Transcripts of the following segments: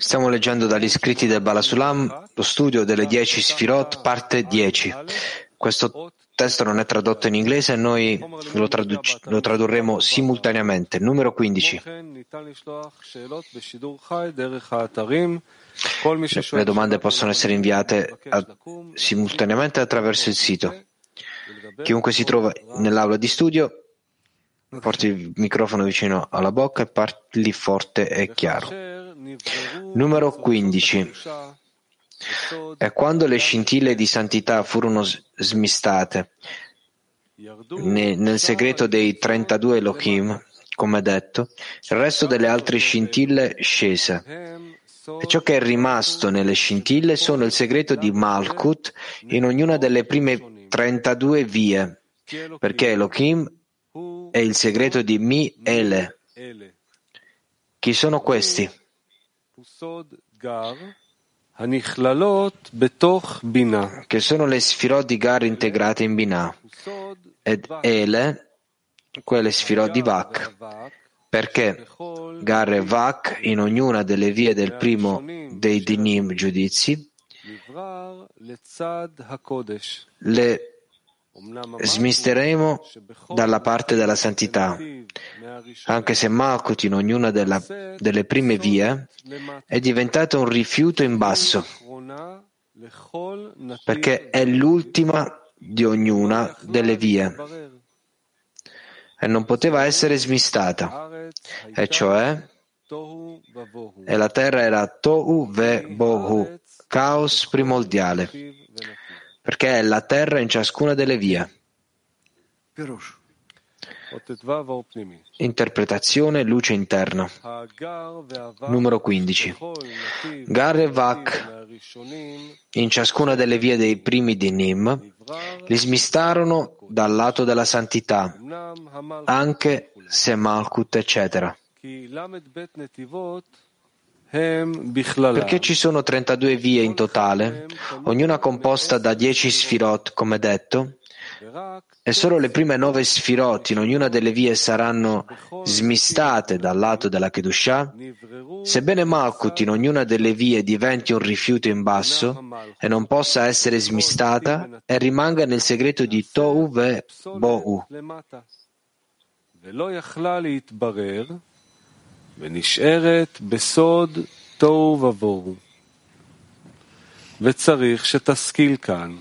Stiamo leggendo dagli scritti del Balasulam lo studio delle dieci Sfirot, parte 10. Questo testo non è tradotto in inglese e noi lo, traduc- lo tradurremo simultaneamente. Numero 15. Le domande possono essere inviate a- simultaneamente attraverso il sito. Chiunque si trova nell'aula di studio porti il microfono vicino alla bocca e parli forte e chiaro. Numero 15. E quando le scintille di santità furono smistate ne- nel segreto dei 32 Elohim, come detto, il resto delle altre scintille scese. E ciò che è rimasto nelle scintille sono il segreto di Malkut in ognuna delle prime 32 vie, perché Elohim è il segreto di Mi Ele. Chi sono questi? Che sono le sfirot di Gar integrate in Binah ed Ele, quelle sfirot di Vak, perché Gar e Vak in ognuna delle vie del primo dei dinim giudizi. Le smisteremo dalla parte della santità, anche se Malkut in ognuna della- delle prime vie è diventato un rifiuto in basso, perché è l'ultima di ognuna delle vie. E non poteva essere smistata, e cioè e la terra era Tohu Ve Bohu, caos primordiale, perché è la terra in ciascuna delle vie. Interpretazione luce interna. Numero 15. Gar e Vak, in ciascuna delle vie dei primi Dinim, li smistarono dal lato della santità, anche se Malkut, eccetera. Perché ci sono 32 vie in totale, ognuna composta da 10 sfirot, come detto, e solo le prime nove sfirot in ognuna delle vie saranno smistate dal lato della Kedushah, sebbene Malkut in ognuna delle vie diventi un rifiuto in basso e non possa essere smistata e rimanga nel segreto di Tohu ve Bohu. ולא יכלה להתברר, ונשארת בסוד תוהו ובוהו. וצריך שתשכיל כאן,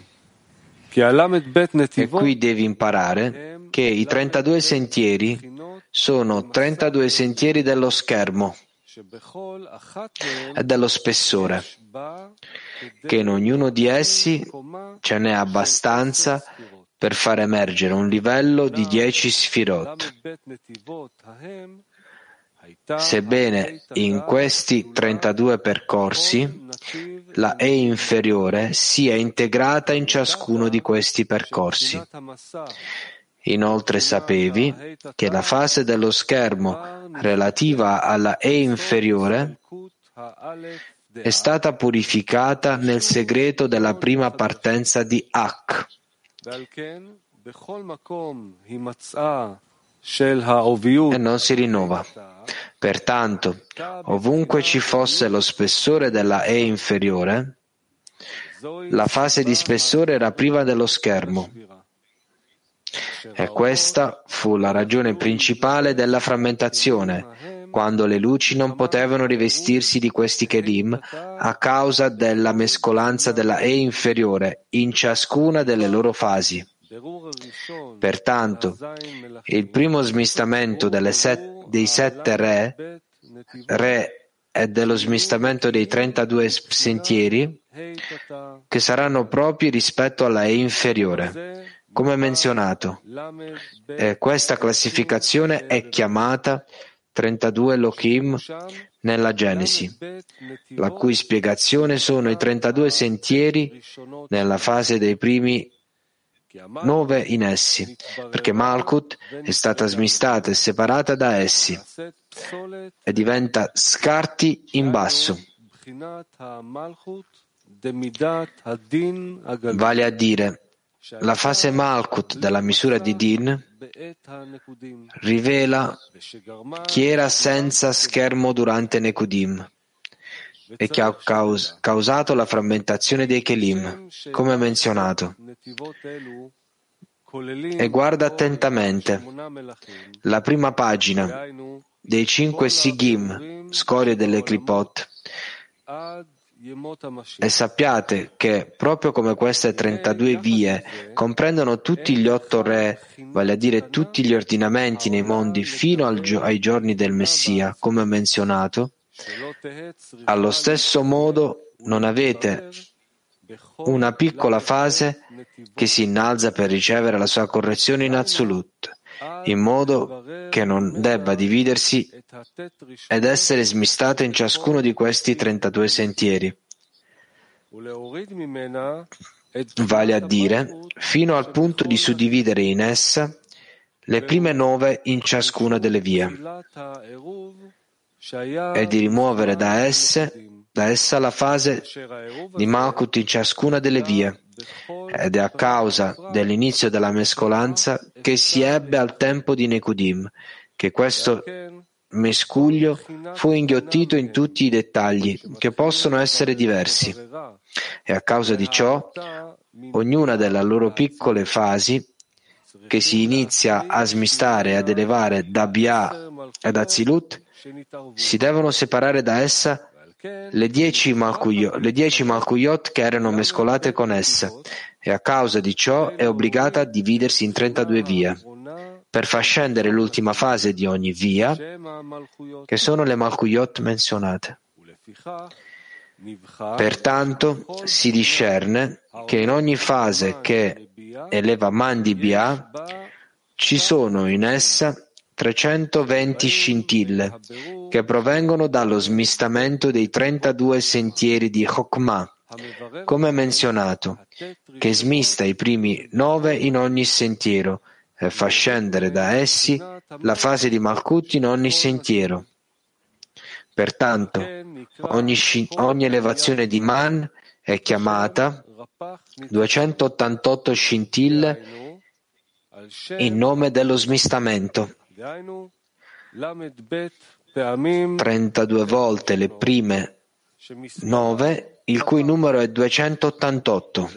כי הל"ב E נתיבות qui devi imparare che i 32 sentieri sono 32 sentieri dello schermo שבכל אחת מהן e dello spessore, יש בה che in ognuno di essi קומה ce n'è abbastanza per far emergere un livello di 10 sfirot. Sebbene in questi 32 percorsi la E inferiore sia integrata in ciascuno di questi percorsi. Inoltre sapevi che la fase dello schermo relativa alla E inferiore è stata purificata nel segreto della prima partenza di Ak. E non si rinnova. Pertanto, ovunque ci fosse lo spessore della E inferiore, la fase di spessore era priva dello schermo. E questa fu la ragione principale della frammentazione, quando le luci non potevano rivestirsi di questi kelim a causa della mescolanza della E inferiore in ciascuna delle loro fasi. Pertanto, il primo smistamento delle sette dei sette re, re e dello smistamento dei 32 sentieri che saranno propri rispetto alla E inferiore. Come menzionato, e questa classificazione è chiamata 32 Lochim nella Genesi, la cui spiegazione sono i 32 sentieri nella fase dei primi nove in essi, perché Malkut è stata smistata e separata da essi e diventa scarti in basso. Vale a dire, la fase Malkut della misura di Din rivela chi era senza schermo durante Nekudim e che ha caus- causato la frammentazione dei Kelim, come menzionato. E guarda attentamente la prima pagina dei cinque Sigim, scorie delle Klipot, e sappiate che, proprio come queste 32 vie comprendono tutti gli otto re, vale a dire tutti gli ordinamenti nei mondi fino gio- ai giorni del Messia, come menzionato, allo stesso modo non avete una piccola fase che si innalza per ricevere la sua correzione in assoluto, in modo che non debba dividersi ed essere smistata in ciascuno di questi 32 sentieri. Vale a dire, fino al punto di suddividere in essa le prime nove in ciascuna delle vie e di rimuovere da, esse, da essa la fase di Malkut in ciascuna delle vie. Ed è a causa dell'inizio della mescolanza che si ebbe al tempo di Nekudim che questo mescuglio fu inghiottito in tutti i dettagli, che possono essere diversi. E a causa di ciò, ognuna delle loro piccole fasi, che si inizia a smistare e ad elevare da Bia ed Azilut, si devono separare da essa le dieci, malkuyot, le dieci malkuyot che erano mescolate con essa, e a causa di ciò è obbligata a dividersi in 32 vie, per far scendere l'ultima fase di ogni via, che sono le malkuyot menzionate. Pertanto si discerne che in ogni fase che eleva Mandibia ci sono in essa 320 scintille che provengono dallo smistamento dei 32 sentieri di Chokmah, come menzionato, che smista i primi nove in ogni sentiero e fa scendere da essi la fase di Malkut in ogni sentiero. Pertanto, ogni, ogni elevazione di Man è chiamata 288 scintille in nome dello smistamento. 32 volte le prime 9, il cui numero è 288,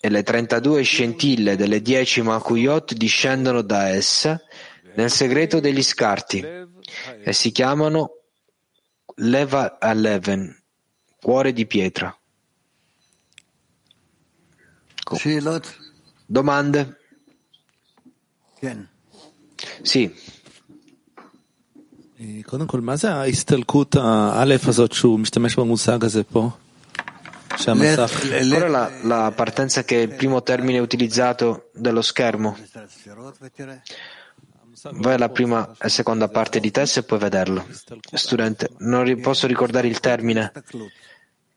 e le 32 scintille delle 10 Makuyot discendono da essa nel segreto degli scarti e si chiamano Leva Eleven, cuore di pietra. Domande? Sì. קודם כל, מה זה ההסתלקות האלף הזאת שהוא משתמש במושג הזה פה? Qual è la, la partenza che è il primo termine utilizzato dello schermo? Vai alla prima e seconda parte di testo e puoi vederlo. Studente, non posso ricordare il termine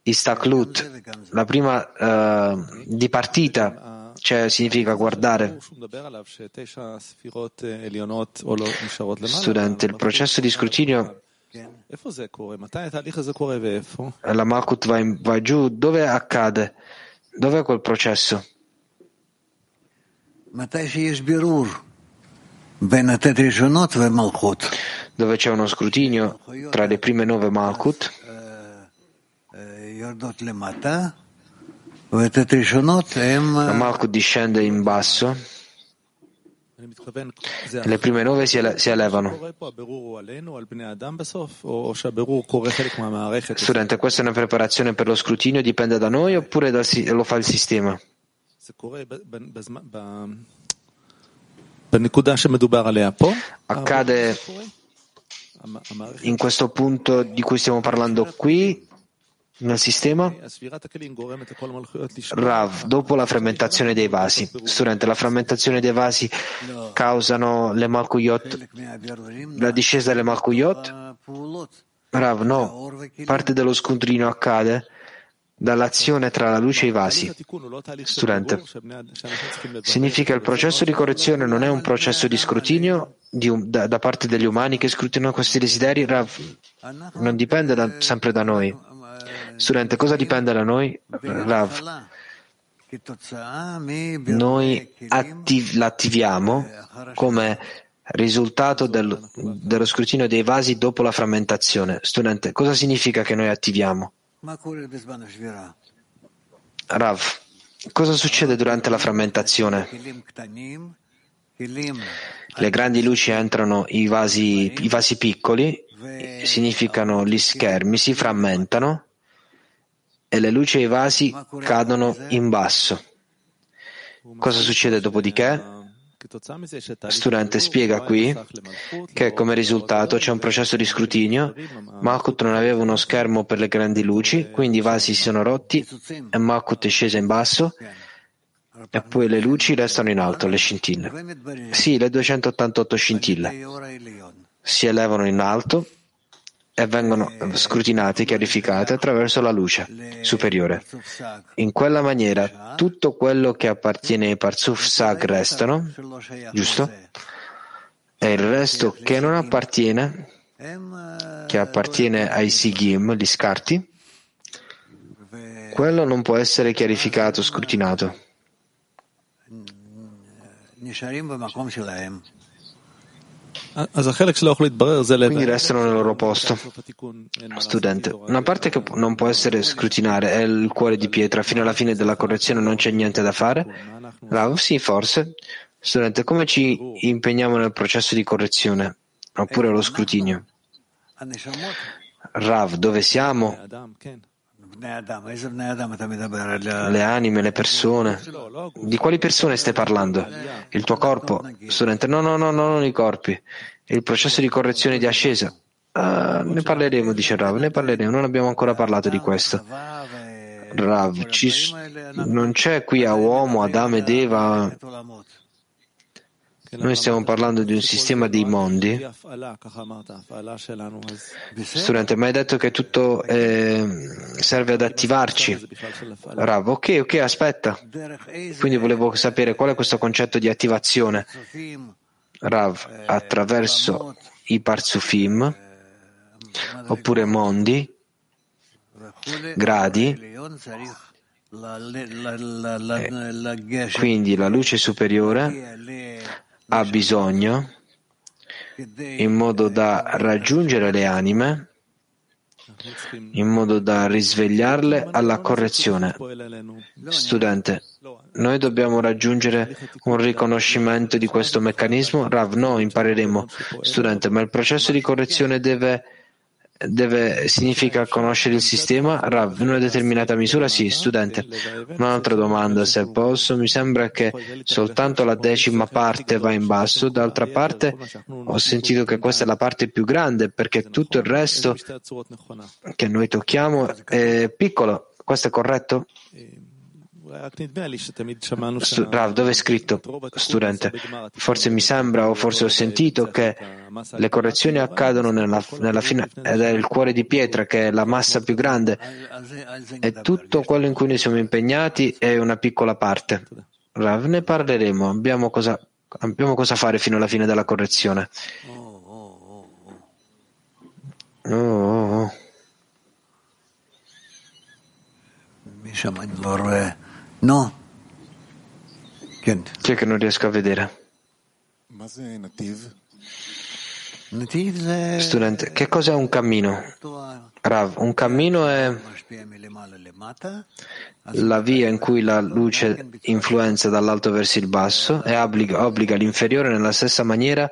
istaklut, la prima uh, di partita, cioè significa guardare. Studente, il processo di scrutinio la Malkut va, in, va giù, dove accade? Dov'è quel processo? Dove c'è uno scrutinio tra le prime nove Malkut la discende in basso le prime nove si, ele- si elevano. Studente, questa è una preparazione per lo scrutinio, dipende da noi oppure da, lo fa il sistema? Accade in questo punto di cui stiamo parlando qui nel sistema? Rav, dopo la frammentazione dei vasi. Studente, la frammentazione dei vasi causano le Malkuyot, la discesa delle Malkuyot? Rav, no. Parte dello scontrino accade dall'azione tra la luce e i vasi. Studente, significa il processo di correzione non è un processo di scrutinio di un, da, da, parte degli umani che scrutinano questi desideri? Rav, non dipende da, sempre da noi. Studente, cosa dipende da noi? Rav. noi attiv- l'attiviamo come risultato del- dello scrutinio dei vasi dopo la frammentazione. Studente, cosa significa che noi attiviamo? Rav, cosa succede durante la frammentazione? Le grandi luci entrano i vasi, i vasi piccoli, significano gli schermi, si frammentano e le luci e i vasi cadono in basso. Cosa succede dopodiché? Studente spiega qui che come risultato c'è un processo di scrutinio. Malkut non aveva uno schermo per le grandi luci, quindi i vasi si sono rotti e Malkut è scesa in basso e poi le luci restano in alto, le scintille. Sì, le 288 scintille si elevano in alto e vengono scrutinate, chiarificate attraverso la luce superiore. In quella maniera tutto quello che appartiene ai Parzuf Sag restano, giusto? E il resto che non appartiene, che appartiene ai Sigim, gli scarti, quello non può essere chiarificato, scrutinato. Quindi restano nel loro posto. Studente, una parte che non può essere scrutinare è il cuore di pietra. Fino alla fine della correzione non c'è niente da fare? Rav, sì, forse. Studente, come ci impegniamo nel processo di correzione? Oppure lo scrutinio? Rav, dove siamo? Le anime, le persone. Di quali persone stai parlando? Il tuo corpo? Studente, no, no, no, no non i corpi. Il processo di correzione di ascesa. Uh, ne parleremo, dice Rav, ne parleremo. Non abbiamo ancora parlato di questo. Rav, ci, non c'è qui a uomo, Adamo ed Eva noi stiamo parlando di un sistema di mondi. Studente, ma hai detto che tutto eh, serve ad attivarci. Rav, ok, ok, aspetta. Quindi volevo sapere qual è questo concetto di attivazione. Rav, attraverso i parzufim, oppure mondi, gradi, eh, quindi la luce superiore ha bisogno in modo da raggiungere le anime, in modo da risvegliarle alla correzione. Studente, noi dobbiamo raggiungere un riconoscimento di questo meccanismo? Rav, no, impareremo. Studente, ma il processo di correzione deve deve, significa conoscere il sistema? Rav, in una determinata misura sì, studente. Un'altra domanda, se posso, mi sembra che soltanto la decima parte va in basso, d'altra parte ho sentito che questa è la parte più grande perché tutto il resto che noi tocchiamo è piccolo. Questo è corretto? Rav, dove è scritto, studente? Forse mi sembra o forse ho sentito che le correzioni accadono nella, nella fine ed è il cuore di pietra che è la massa più grande e tutto quello in cui noi siamo impegnati è una piccola parte. Rav, ne parleremo, abbiamo cosa, abbiamo cosa fare fino alla fine della correzione. Oh, oh, oh. No. Chi è che non riesco a vedere? Studente, che cos'è un cammino? Rav, un cammino è la via in cui la luce influenza dall'alto verso il basso e obbliga, obbliga l'inferiore nella stessa maniera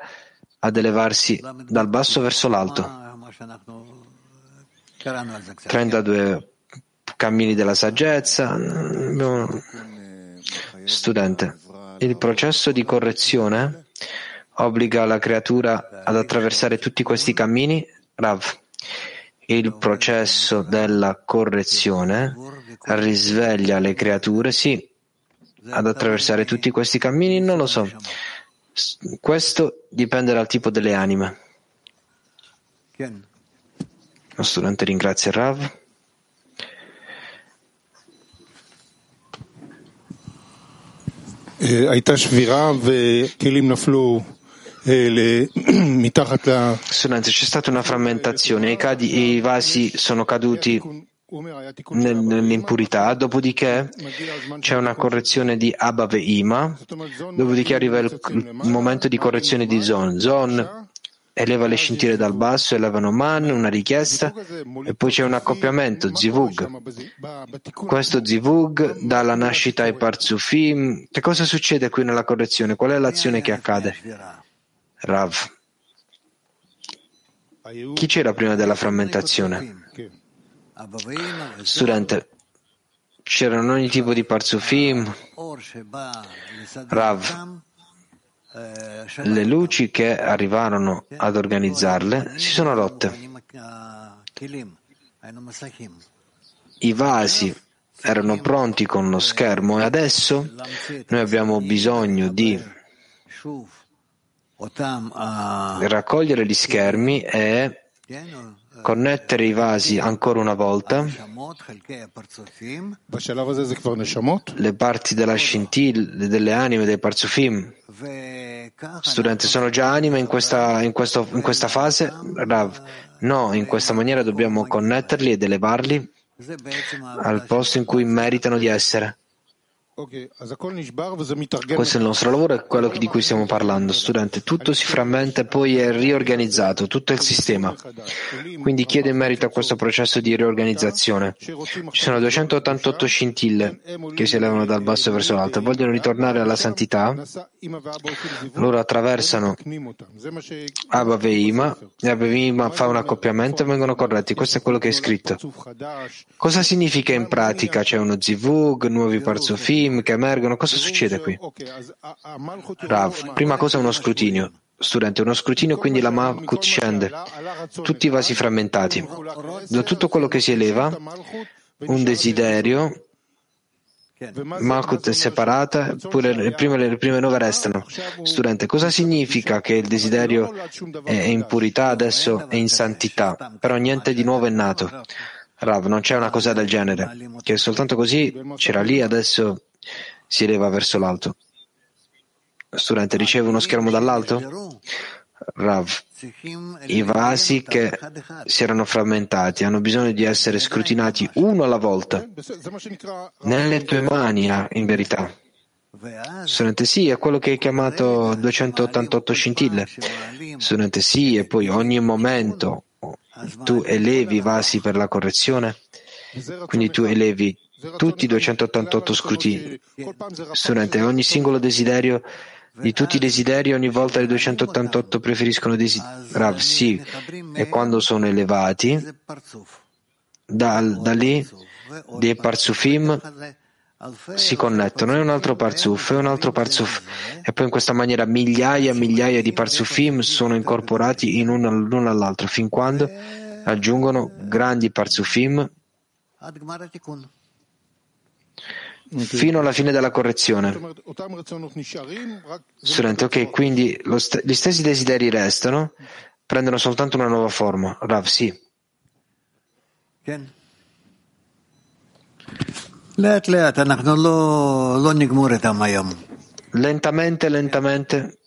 ad elevarsi dal basso verso l'alto. 32 cammini della saggezza. Studente, il processo di correzione obbliga la creatura ad attraversare tutti questi cammini? Rav, il processo della correzione risveglia le creature? Sì, ad attraversare tutti questi cammini? Non lo so. Questo dipende dal tipo delle anime. Lo studente ringrazia Rav. Sonanzi, c'è stata una frammentazione, i, cadi, i vasi sono caduti nell'impurità, dopodiché c'è una correzione di Abba Ve'ima, dopodiché arriva il, momento di correzione di Zon. Zon eleva le scintille dal basso, elevano Man, una richiesta, e poi c'è un accoppiamento, Zivug. Questo Zivug dà la nascita ai Parzufim. Che cosa succede qui nella correzione? Qual è l'azione che accade? Rav. Chi c'era prima della frammentazione? Studente, c'erano ogni tipo di Parzufim, Rav. Le luci che arrivarono ad organizzarle si sono rotte. I vasi erano pronti con lo schermo e adesso noi abbiamo bisogno di raccogliere gli schermi e connettere i vasi ancora una volta, le parti della scintilla, delle anime, dei parzufim. Studenti, sono già anime in questa, in questo, in questa fase? Rav, no, in questa maniera dobbiamo connetterli ed elevarli al posto in cui meritano di essere. Questo è il nostro lavoro, e quello di cui stiamo parlando. Studente, tutto si frammenta e poi è riorganizzato, tutto il sistema. Quindi chiedo in merito a questo processo di riorganizzazione. Ci sono 288 scintille che si elevano dal basso verso l'alto e vogliono ritornare alla santità. Loro attraversano Abaveima e Abaveima fa un accoppiamento e vengono corretti. Questo è quello che è scritto. Cosa significa in pratica? C'è uno zivug, nuovi parzofi, Nephilim che emergono, cosa succede qui? Rav, prima cosa uno scrutinio. Studente, uno scrutinio, quindi la Malkut scende, tutti i vasi frammentati. Da tutto quello che si eleva, un desiderio, Malkut è separata, pure le prime, le prime nove restano. Studente, cosa significa che il desiderio è in purità, adesso è in santità, però niente di nuovo è nato? Rav, non c'è una cosa del genere, che soltanto così c'era lì, adesso si eleva verso l'alto. Studente, riceve uno schermo dall'alto? Rav, i vasi che si erano frammentati hanno bisogno di essere scrutinati uno alla volta, nelle tue mani ah, in verità. Studente sì, è quello che hai chiamato 288 scintille. Studente sì, e poi ogni momento tu elevi i vasi per la correzione, quindi tu elevi tutti i 288 scrutini. Studente, ogni singolo desiderio di tutti i desideri, ogni volta i 288 preferiscono desideri. Rav, sì, e quando sono elevati, da, da lì dei parzufim si connettono, è un altro parzuf, è un altro parzuf, e poi in questa maniera migliaia e migliaia di parzufim sono incorporati in uno l'uno all'altro, fin quando aggiungono grandi parzufim fino alla fine della correzione. Studente, ok, quindi st- gli stessi desideri restano, prendono soltanto una nuova forma. Rav, sì. Lentamente, lentamente,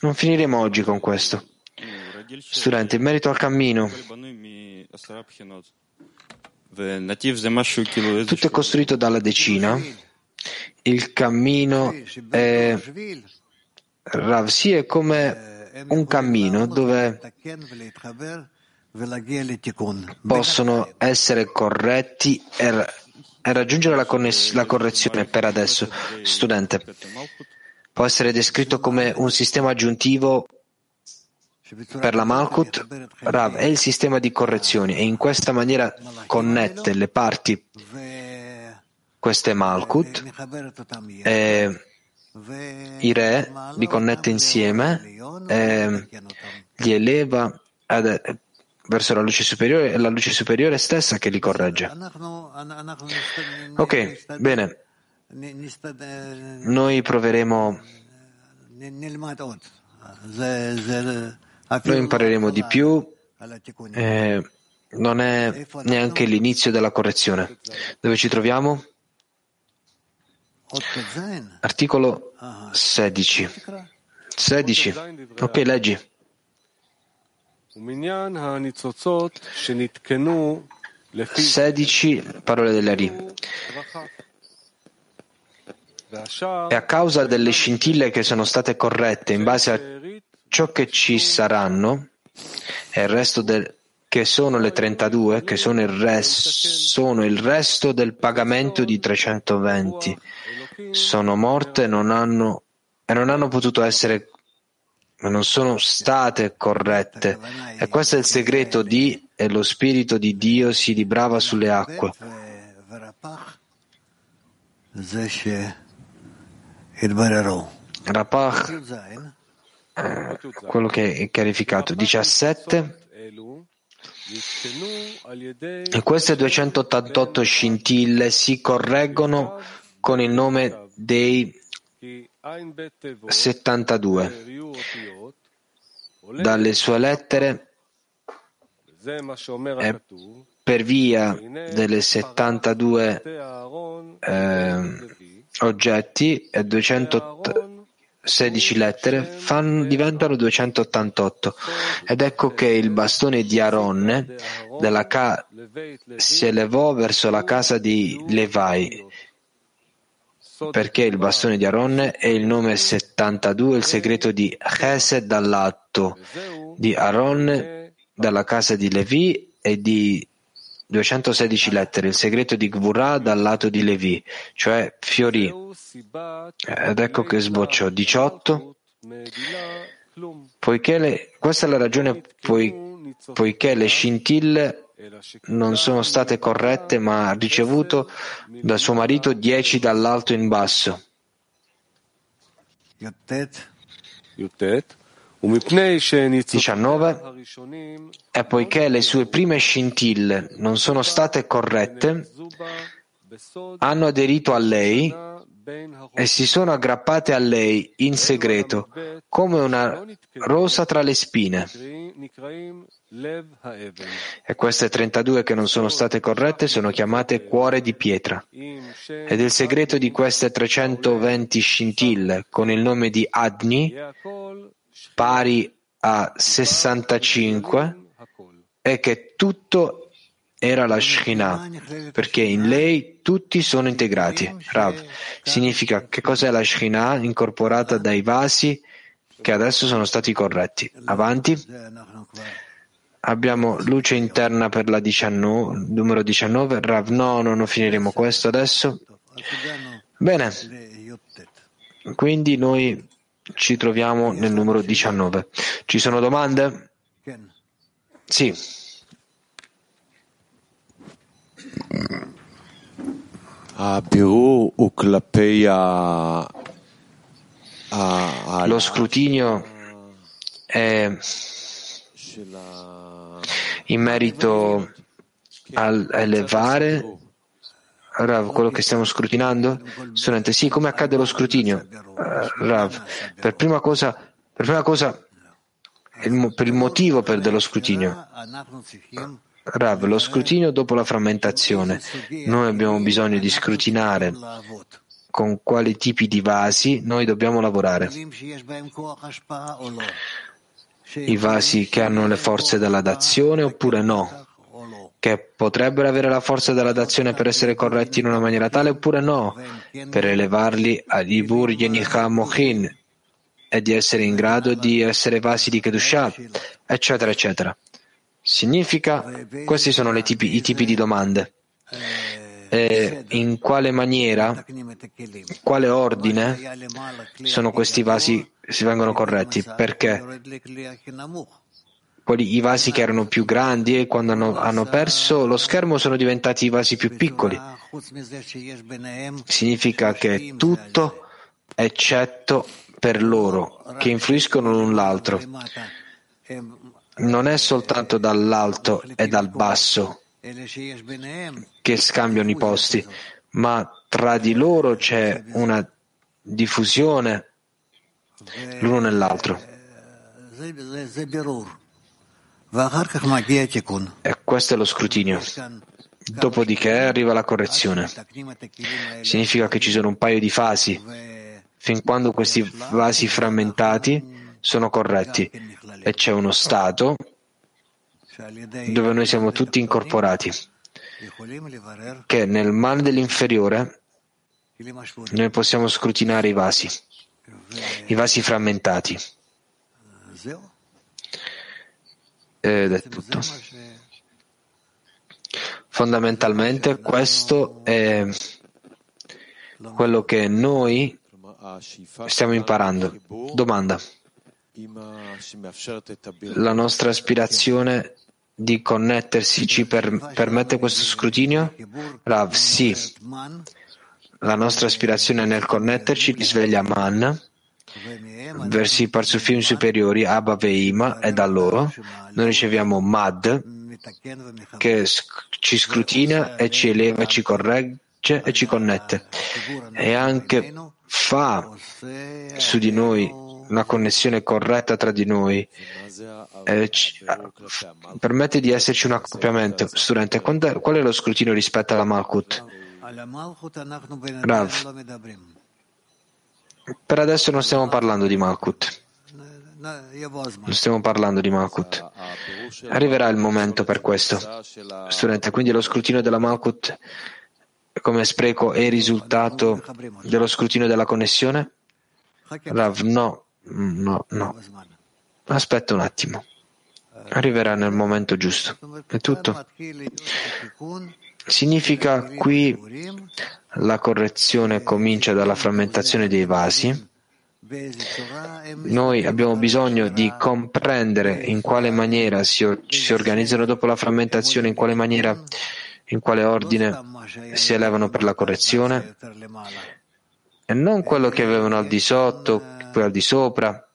non finiremo oggi con questo. Studente, in merito al cammino, tutto è costruito dalla decina. Il cammino è, Rav, sì, è come un cammino dove possono essere corretti e, raggiungere la, conness- la correzione per adesso. Studente, può essere descritto come un sistema aggiuntivo per la Malkut, Rav è il sistema di correzioni e in questa maniera connette le parti, queste Malkut, e i re li connette insieme e li eleva ad, verso la luce superiore e la luce superiore stessa che li corregge. Ok, bene. Noi proveremo noi impareremo di più. Eh, non è neanche l'inizio della correzione. Dove ci troviamo? Articolo 16. 16. Ok, leggi. Sedici parole dell'Ari. E a causa delle scintille che sono state corrette in base a ciò che ci saranno, e il resto del, che sono le 32, che sono il, res, sono il resto del pagamento di 320, sono morte non hanno, e non hanno potuto essere non sono state corrette. E questo è il segreto di e lo Spirito di Dio si librava sulle acque. Rapach, eh, quello che è chiarificato. 17. E queste 288 scintille si correggono con il nome dei 72 dalle sue lettere per via delle 72 eh, oggetti e 216 lettere fanno, diventano 288 ed ecco che il bastone di Aaron ca- si elevò verso la casa di Levai. Perché il bastone di Aaron è il nome 72, il segreto di Chesed dall'atto di Aaron dalla casa di Levi e di 216 lettere, il segreto di Gvurah dal lato di Levi, cioè fiorì. Ed ecco che sbocciò 18. Poiché le, questa è la ragione poi, poiché le scintille non sono state corrette, ma ha ricevuto da suo marito dieci dall'alto in basso. 19. E poiché le sue prime scintille non sono state corrette, hanno aderito a lei e si sono aggrappate a lei in segreto, come una rosa tra le spine. E queste 32 che non sono state corrette sono chiamate cuore di pietra. Ed il segreto di queste 320 scintille con il nome di Adni, pari a 65, è che tutto era la Shekhinah, perché in lei tutti sono integrati. Rav significa che cos'è la Shekhinah incorporata dai vasi che adesso sono stati corretti. Avanti. Abbiamo luce interna per la 19, numero 19. Rav, no, non finiremo questo adesso. Bene. Quindi noi ci troviamo nel numero 19. Ci sono domande? Sì. Lo scrutinio è in merito al elevare Rav, quello che stiamo scrutinando? Studente, sì, come accade lo scrutinio? Uh, Rav, per prima cosa, per, prima cosa il, per il motivo per dello scrutinio. Rav, lo scrutinio dopo la frammentazione. Noi abbiamo bisogno di scrutinare con quali tipi di vasi noi dobbiamo lavorare. I vasi che hanno le forze della dazione oppure no? Che potrebbero avere la forza della dazione per essere corretti in una maniera tale oppure no? Per elevarli ad Ibur Yenicha Mochin e di essere in grado di essere vasi di Kedushah, eccetera, eccetera. Significa, questi sono tipi, i tipi di domande. E in quale maniera, quale ordine sono questi vasi, si vengono corretti? Perché quelli, i vasi che erano più grandi e quando hanno, hanno perso lo schermo sono diventati i vasi più piccoli. Significa che tutto eccetto per loro, che influiscono l'un l'altro non è soltanto dall'alto e dal basso che scambiano i posti, ma tra di loro c'è una diffusione l'uno nell'altro. E questo è lo scrutinio. Dopodiché arriva la correzione. Significa che ci sono un paio di fasi, fin quando questi vasi frammentati sono corretti e c'è uno stato dove noi siamo tutti incorporati, che nel mal dell'inferiore noi possiamo scrutinare i vasi, i vasi frammentati ed è tutto. Fondamentalmente questo è quello che noi stiamo imparando. Domanda. La nostra aspirazione di connettersi ci per- permette questo scrutinio? Rav, sì. La nostra aspirazione nel connetterci risveglia man versi i Parzufim superiori, Abba Veima, e da loro noi riceviamo Mad, che ci scrutina e ci eleva, ci corregge e ci connette. E anche fa su di noi una connessione corretta tra di noi, eh, ci, permette di esserci un accoppiamento. Studente, qual è lo scrutinio rispetto alla Malkut? Rav, per adesso non stiamo parlando di Malkut. Non stiamo parlando di Malkut. Arriverà il momento per questo. Studente, quindi lo scrutinio della Malkut come spreco è il risultato dello scrutinio della connessione? Rav, no, no, no. Aspetta un attimo. Arriverà nel momento giusto. È tutto. Significa qui la correzione comincia dalla frammentazione dei vasi. Noi abbiamo bisogno di comprendere in quale maniera si, si organizzano dopo la frammentazione, in quale maniera, in quale ordine si elevano per la correzione e non quello che avevano al di sotto, poi al di sopra,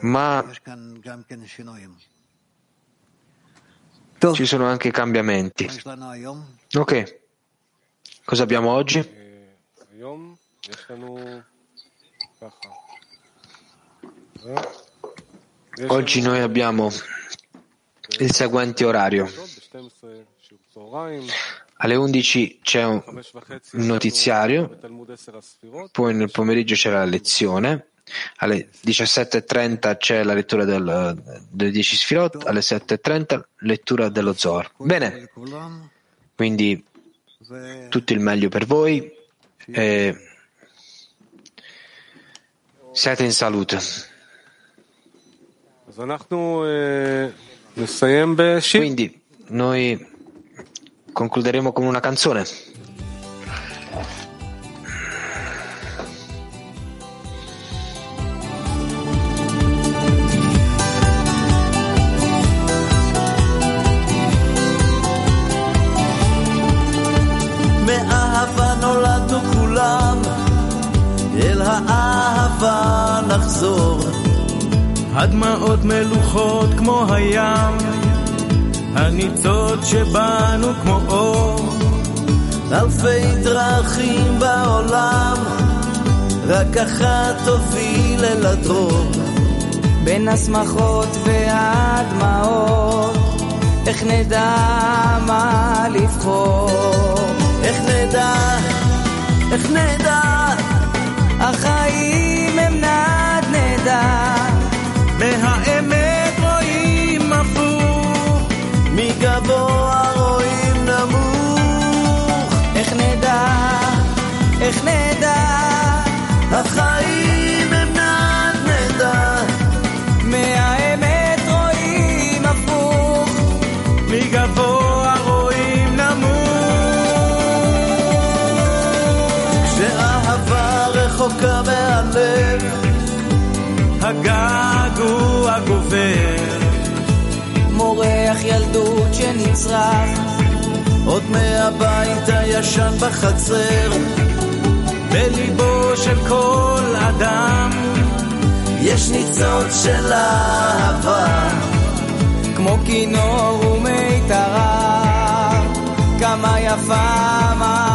ma ci sono anche cambiamenti. Ok. Cosa abbiamo oggi? Oggi noi abbiamo il seguente orario. Alle 11 c'è un notiziario, poi nel pomeriggio c'è la lezione, alle 17.30 c'è la lettura del, del 10 Sfirot, alle 7.30 lettura dello Zor. Bene, quindi tutto il meglio per voi e eh, siete in salute. Eh, Quindi noi concluderemo con una canzone. שבנו כמו אור. אלפי דרכים בעולם, רק אחת תוביל אל הדרור. בין השמחות והדמעות, איך נדע מה לבחור? איך נדע, איך נדע, הגעגוע גובר, מורח ילדות שנצרח, עוד מהבית הישן בחצר, בליבו של כל אדם, יש ניצוץ של אהבה. כמו כינור ומיתרה, כמה יפה, מה